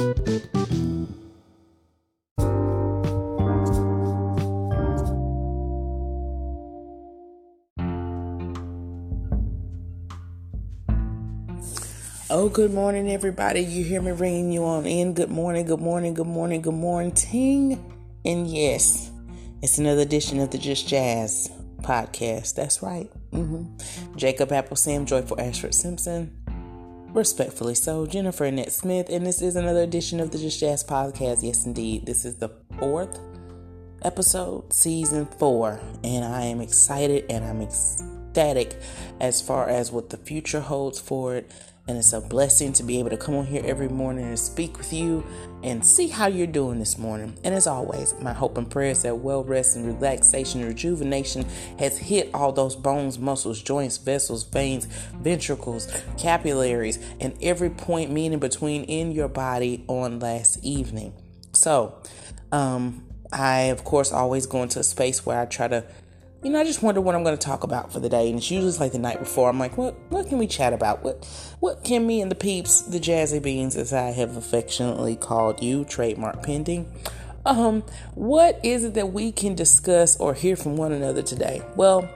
Oh, good morning, everybody. You hear me ringing you on in. Good morning, good morning, good morning, good morning. Ting. And yes, it's another edition of the Just Jazz podcast. That's right. Mm-hmm. Jacob Apple Sam, Joyful Ashford Simpson. Respectfully so, Jennifer Annette Smith. And this is another edition of the Just Jazz podcast. Yes, indeed. This is the fourth episode, season four. And I am excited and I'm ecstatic as far as what the future holds for it and it's a blessing to be able to come on here every morning and speak with you and see how you're doing this morning. And as always, my hope and prayer is that well rest and relaxation rejuvenation has hit all those bones, muscles, joints, vessels, veins, ventricles, capillaries, and every point meaning between in your body on last evening. So, um, I of course always go into a space where I try to you know, I just wonder what I'm going to talk about for the day. And it's usually like the night before. I'm like, what what can we chat about? What what can me and the peeps, the jazzy beans, as I have affectionately called you, trademark pending. Um, what is it that we can discuss or hear from one another today? Well,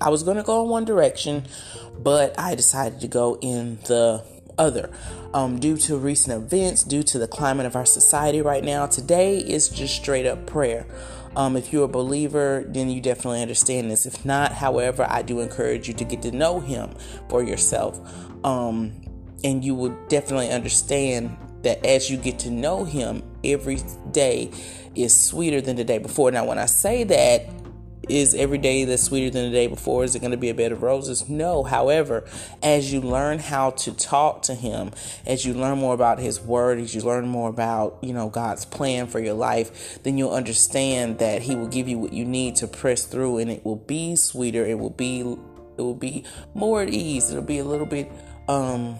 I was going to go in one direction, but I decided to go in the other. Um, due to recent events, due to the climate of our society right now, today is just straight up prayer. Um, if you're a believer, then you definitely understand this. If not, however, I do encourage you to get to know Him for yourself. Um, and you will definitely understand that as you get to know Him, every day is sweeter than the day before. Now, when I say that, is every day that's sweeter than the day before? Is it going to be a bed of roses? No. However, as you learn how to talk to Him, as you learn more about His Word, as you learn more about you know God's plan for your life, then you'll understand that He will give you what you need to press through, and it will be sweeter. It will be it will be more at ease. It'll be a little bit um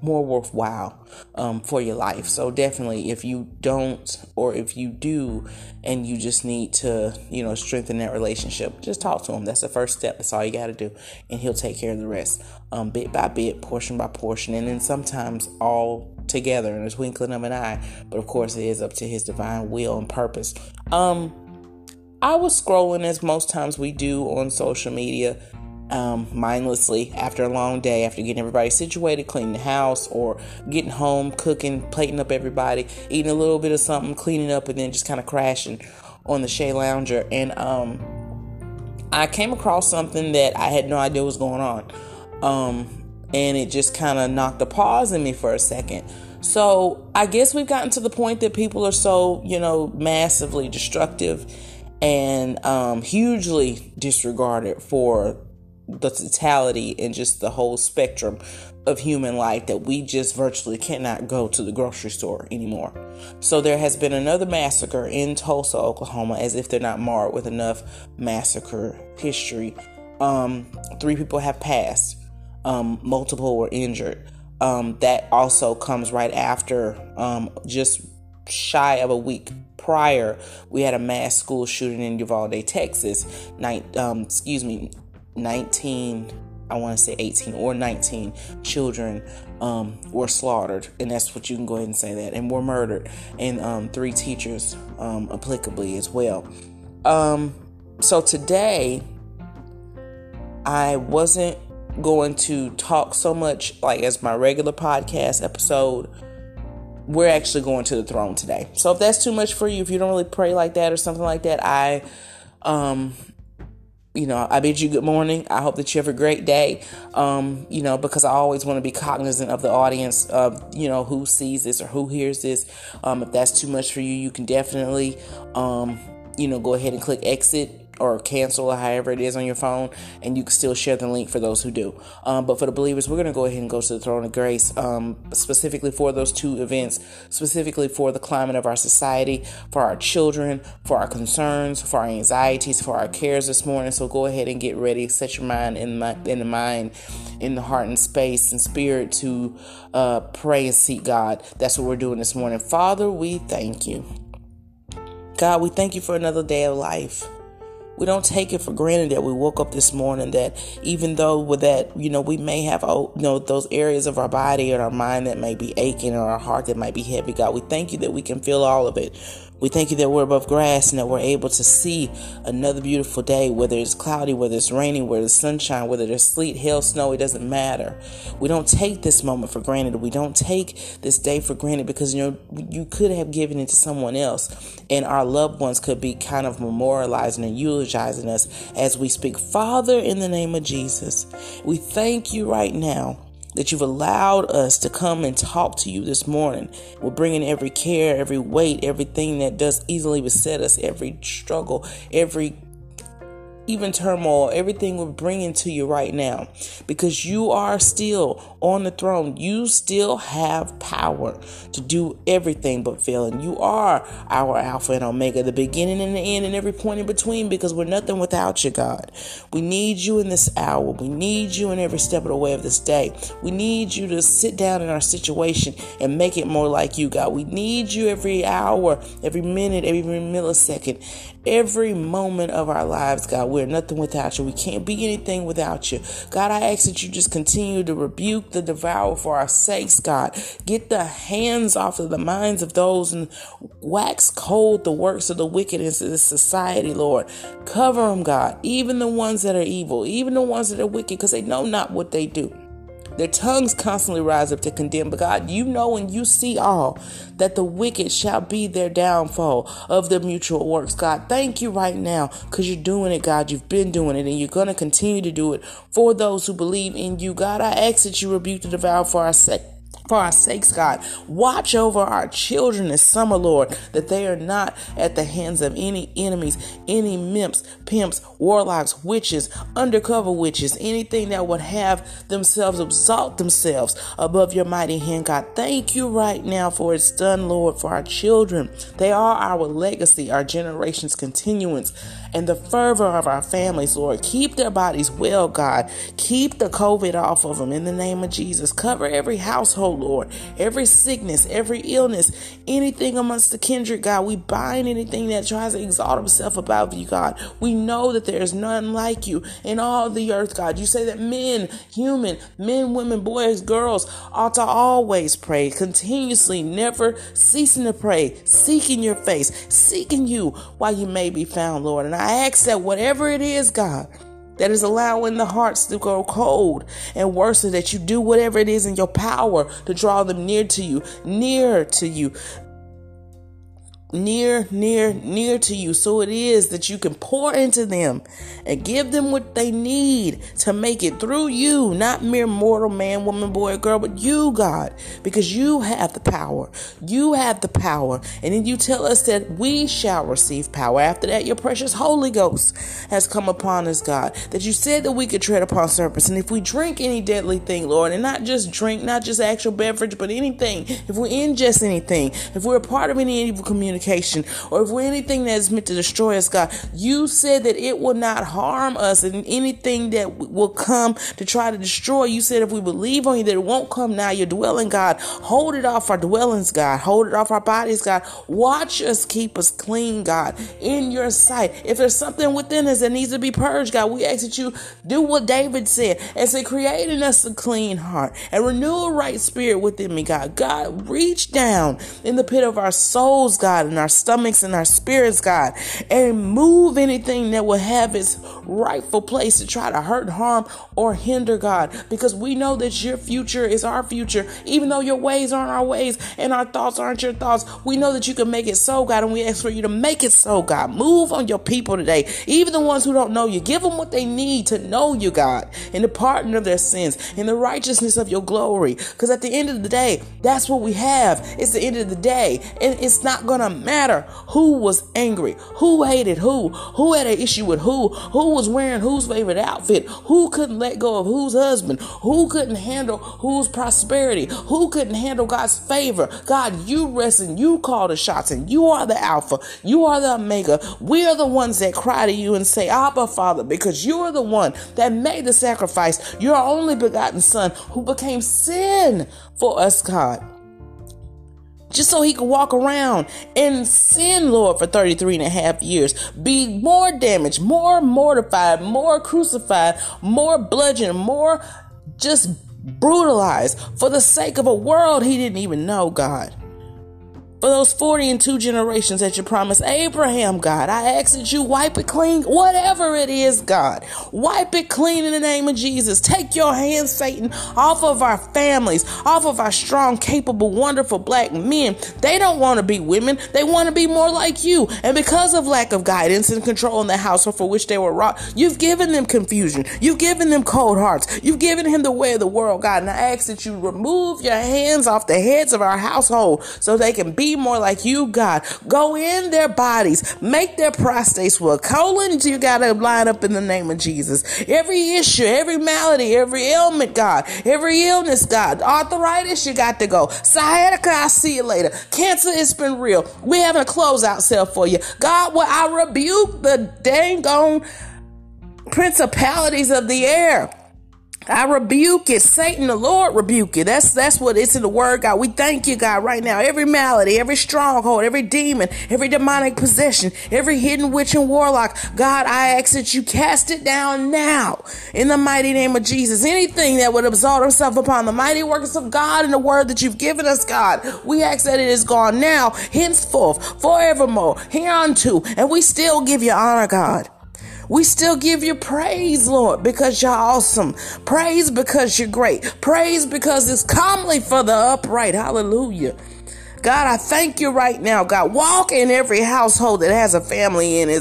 more worthwhile um, for your life. So definitely, if you don't, or if you do, and you just need to, you know, strengthen that relationship, just talk to him. That's the first step. That's all you got to do, and he'll take care of the rest, um, bit by bit, portion by portion, and then sometimes all together in a twinkling of an eye. But of course, it is up to his divine will and purpose. Um, I was scrolling as most times we do on social media um, mindlessly after a long day, after getting everybody situated, cleaning the house, or getting home, cooking, plating up everybody, eating a little bit of something, cleaning up, and then just kind of crashing on the Shea Lounger. And um, I came across something that I had no idea was going on. Um, and it just kind of knocked a pause in me for a second. So I guess we've gotten to the point that people are so, you know, massively destructive and um, hugely disregarded for the totality and just the whole spectrum of human life that we just virtually cannot go to the grocery store anymore. So there has been another massacre in Tulsa, Oklahoma, as if they're not marred with enough massacre history. Um, three people have passed. Um, multiple were injured. Um, that also comes right after um, just shy of a week prior, we had a mass school shooting in Uvalde, Texas. Night, um, excuse me, 19 I want to say 18 or 19 children um, were slaughtered, and that's what you can go ahead and say that, and were murdered, and um, three teachers um, applicably as well. Um, so today, I wasn't going to talk so much like as my regular podcast episode. We're actually going to the throne today. So if that's too much for you, if you don't really pray like that or something like that, I um you know, I bid you good morning. I hope that you have a great day. Um, you know, because I always want to be cognizant of the audience of, you know, who sees this or who hears this. Um, if that's too much for you, you can definitely, um, you know, go ahead and click exit or cancel or however it is on your phone, and you can still share the link for those who do. Um, but for the believers, we're going to go ahead and go to the throne of grace, um, specifically for those two events, specifically for the climate of our society, for our children, for our concerns, for our anxieties, for our cares this morning. So go ahead and get ready. Set your mind in, my, in the mind, in the heart and space and spirit to uh, pray and seek God. That's what we're doing this morning. Father, we thank you. God, we thank you for another day of life. We don't take it for granted that we woke up this morning that even though with that, you know, we may have, oh, you know, those areas of our body and our mind that may be aching or our heart that might be heavy, God, we thank you that we can feel all of it. We thank you that we're above grass and that we're able to see another beautiful day, whether it's cloudy, whether it's raining, whether it's sunshine, whether there's sleet, hail, snow, it doesn't matter. We don't take this moment for granted. We don't take this day for granted because you know you could have given it to someone else and our loved ones could be kind of memorializing and eulogizing us as we speak. Father, in the name of Jesus, we thank you right now that you've allowed us to come and talk to you this morning. We're bringing every care, every weight, everything that does easily beset us, every struggle, every even turmoil, everything we're bringing to you right now because you are still on the throne. You still have power to do everything but fail. And you are our Alpha and Omega, the beginning and the end, and every point in between because we're nothing without you, God. We need you in this hour. We need you in every step of the way of this day. We need you to sit down in our situation and make it more like you, God. We need you every hour, every minute, every millisecond, every moment of our lives, God. We're nothing without you. We can't be anything without you. God, I ask that you just continue to rebuke the devourer for our sakes, God. Get the hands off of the minds of those and wax cold the works of the wickedness of this society, Lord. Cover them, God. Even the ones that are evil, even the ones that are wicked, because they know not what they do. Their tongues constantly rise up to condemn. But God, you know and you see all that the wicked shall be their downfall of the mutual works. God, thank you right now because you're doing it, God. You've been doing it and you're going to continue to do it for those who believe in you. God, I ask that you rebuke the devourer for our sake for our sakes, God. Watch over our children this summer, Lord, that they are not at the hands of any enemies, any mimps, pimps, warlocks, witches, undercover witches, anything that would have themselves exalt themselves above your mighty hand, God. Thank you right now for it's done, Lord, for our children. They are our legacy, our generation's continuance and the fervor of our families, Lord. Keep their bodies well, God. Keep the COVID off of them in the name of Jesus. Cover every household, Lord. Every sickness, every illness, anything amongst the kindred, God. We bind anything that tries to exalt himself above you, God. We know that there is none like you in all the earth, God. You say that men, human, men, women, boys, girls ought to always pray, continuously, never ceasing to pray, seeking your face, seeking you while you may be found, Lord. And I ask that whatever it is, God, that is allowing the hearts to grow cold and worse, that you do whatever it is in your power to draw them near to you, near to you, near, near, near to you. So it is that you can pour into them and give them what they need to make it through you, not mere mortal man, woman, boy, girl, but you, God, because you have the power. You have the power. And then you tell us that we shall receive power. After that, your precious Holy Ghost has come upon us, God, that you said that we could tread upon serpents. And if we drink any deadly thing, Lord, and not just drink, not just actual beverage, but anything, if we ingest anything, if we're a part of any evil community, communication or if we're anything that is meant to destroy us, God, you said that it will not harm us and anything that will come to try to destroy. You said if we believe on you that it won't come now, your dwelling, God. Hold it off our dwellings, God. Hold it off our bodies, God. Watch us keep us clean, God, in your sight. If there's something within us that needs to be purged, God, we ask that you do what David said and say, creating us a clean heart and renew a right spirit within me, God. God, reach down in the pit of our souls, God, in our stomachs and our spirits, God, and move anything that will have its rightful place to try to hurt, harm, or hinder, God, because we know that your future is our future, even though your ways aren't our ways and our thoughts aren't your thoughts. We know that you can make it so, God, and we ask for you to make it so, God. Move on your people today, even the ones who don't know you. Give them what they need to know you, God, and the pardon of their sins and the righteousness of your glory. Because at the end of the day, that's what we have. It's the end of the day, and it's not gonna matter who was angry, who hated who, who had an issue with who, who was wearing whose favorite outfit, who couldn't let go of whose husband, who couldn't handle whose prosperity, who couldn't handle God's favor. God, you rest and you call the shots, and you are the Alpha, you are the Omega. We are the ones that cry to you and say, Abba, Father, because you are the one that made the sacrifice, your only begotten Son who became sin for us, God. Just so he could walk around and sin, Lord, for 33 and a half years, be more damaged, more mortified, more crucified, more bludgeoned, more just brutalized for the sake of a world he didn't even know, God for those 40 and two generations that you promised Abraham, God. I ask that you wipe it clean, whatever it is, God. Wipe it clean in the name of Jesus. Take your hands, Satan, off of our families, off of our strong, capable, wonderful black men. They don't want to be women. They want to be more like you. And because of lack of guidance and control in the household for which they were wrought, you've given them confusion. You've given them cold hearts. You've given him the way of the world, God. And I ask that you remove your hands off the heads of our household so they can be more like you, God. Go in their bodies, make their prostates work. Colons, you got to line up in the name of Jesus. Every issue, every malady, every ailment, God, every illness, God, arthritis, you got to go. Sciatica, I'll see you later. Cancer, it's been real. We having a closeout sale for you. God, well, I rebuke the dang on principalities of the air. I rebuke it. Satan, the Lord rebuke it. That's that's what it's in the word, God. We thank you, God, right now. Every malady, every stronghold, every demon, every demonic possession, every hidden witch and warlock, God, I ask that you cast it down now in the mighty name of Jesus. Anything that would exalt itself upon the mighty works of God and the word that you've given us, God, we ask that it is gone now, henceforth, forevermore, hereunto, and we still give you honor, God. We still give you praise, Lord, because you're awesome. Praise because you're great. Praise because it's comely for the upright. Hallelujah. God, I thank you right now. God, walk in every household that has a family in it.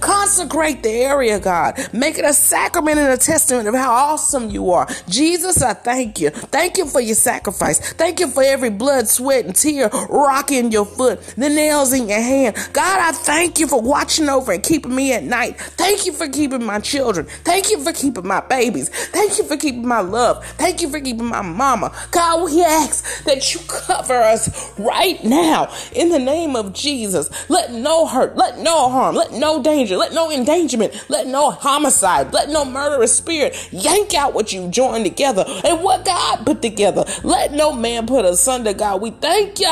Consecrate the area, God. Make it a sacrament and a testament of how awesome you are. Jesus, I thank you. Thank you for your sacrifice. Thank you for every blood, sweat, and tear rocking your foot, the nails in your hand. God, I thank you for watching over and keeping me at night. Thank you for keeping my children. Thank you for keeping my babies. Thank you for keeping my love. Thank you for keeping my mama. God, we ask that you cover us right now in the name of Jesus. Let no hurt, let no harm, let no danger, let no endangerment, let no homicide, let no murderous spirit yank out what you joined together and what God put together. Let no man put asunder, God. We thank you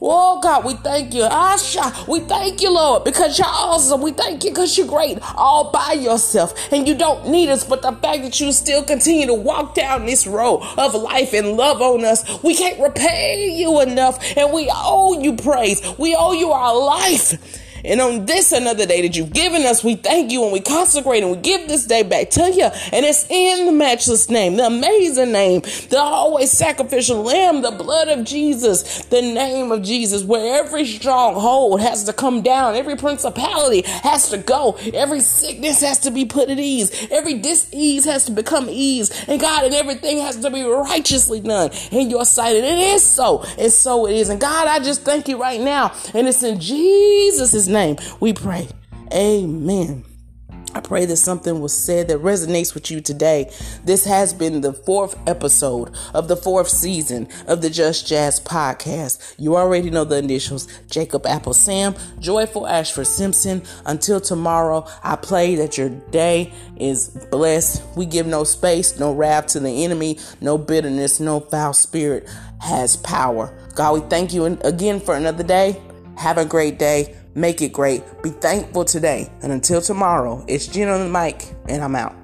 Oh God, we thank you. Asha, we thank you, Lord, because you're awesome. We thank you because you're great all by yourself and you don't need us. But the fact that you still continue to walk down this road of life and love on us, we can't repay you enough and we owe you praise. We owe you our life. And on this another day that you've given us, we thank you and we consecrate and we give this day back to you. And it's in the matchless name, the amazing name, the always sacrificial lamb, the blood of Jesus, the name of Jesus, where every stronghold has to come down, every principality has to go, every sickness has to be put at ease, every dis-ease has to become ease, and God, and everything has to be righteously done in your sight. And it is so, and so it is. And God, I just thank you right now. And it's in Jesus' name we pray. Amen. I pray that something was said that resonates with you today. This has been the fourth episode of the fourth season of the Just Jazz podcast. You already know the initials Jacob Apple Sam, Joyful Ashford Simpson. Until tomorrow, I pray that your day is blessed. We give no space, no wrath to the enemy, no bitterness, no foul spirit has power. God, we thank you again for another day. Have a great day. Make it great. Be thankful today. And until tomorrow, it's Gina on the mic, and I'm out.